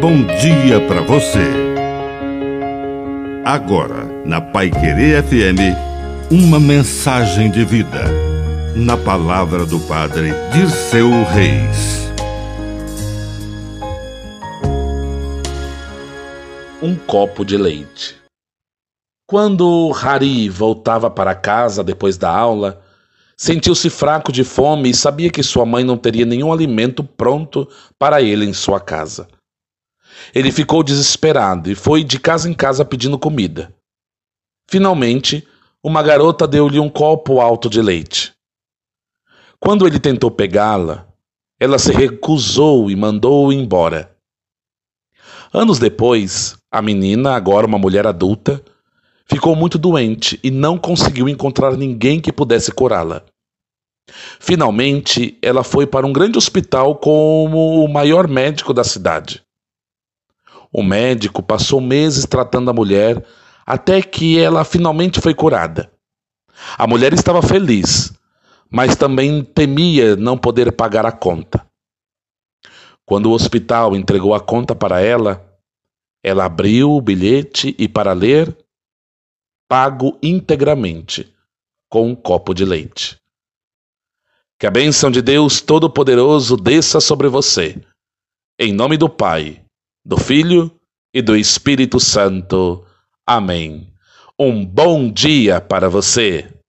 bom dia para você. Agora, na Pai Querer FM, uma mensagem de vida. Na palavra do Padre Dirceu Reis. Um copo de leite. Quando Hari voltava para casa depois da aula, Sentiu-se fraco de fome e sabia que sua mãe não teria nenhum alimento pronto para ele em sua casa. Ele ficou desesperado e foi de casa em casa pedindo comida. Finalmente, uma garota deu-lhe um copo alto de leite. Quando ele tentou pegá-la, ela se recusou e mandou-o embora. Anos depois, a menina, agora uma mulher adulta, ficou muito doente e não conseguiu encontrar ninguém que pudesse curá-la. Finalmente, ela foi para um grande hospital como o maior médico da cidade. O médico passou meses tratando a mulher até que ela finalmente foi curada. A mulher estava feliz, mas também temia não poder pagar a conta. Quando o hospital entregou a conta para ela, ela abriu o bilhete e, para ler, pago integramente com um copo de leite. Que a bênção de Deus Todo-Poderoso desça sobre você. Em nome do Pai, do Filho e do Espírito Santo. Amém. Um bom dia para você.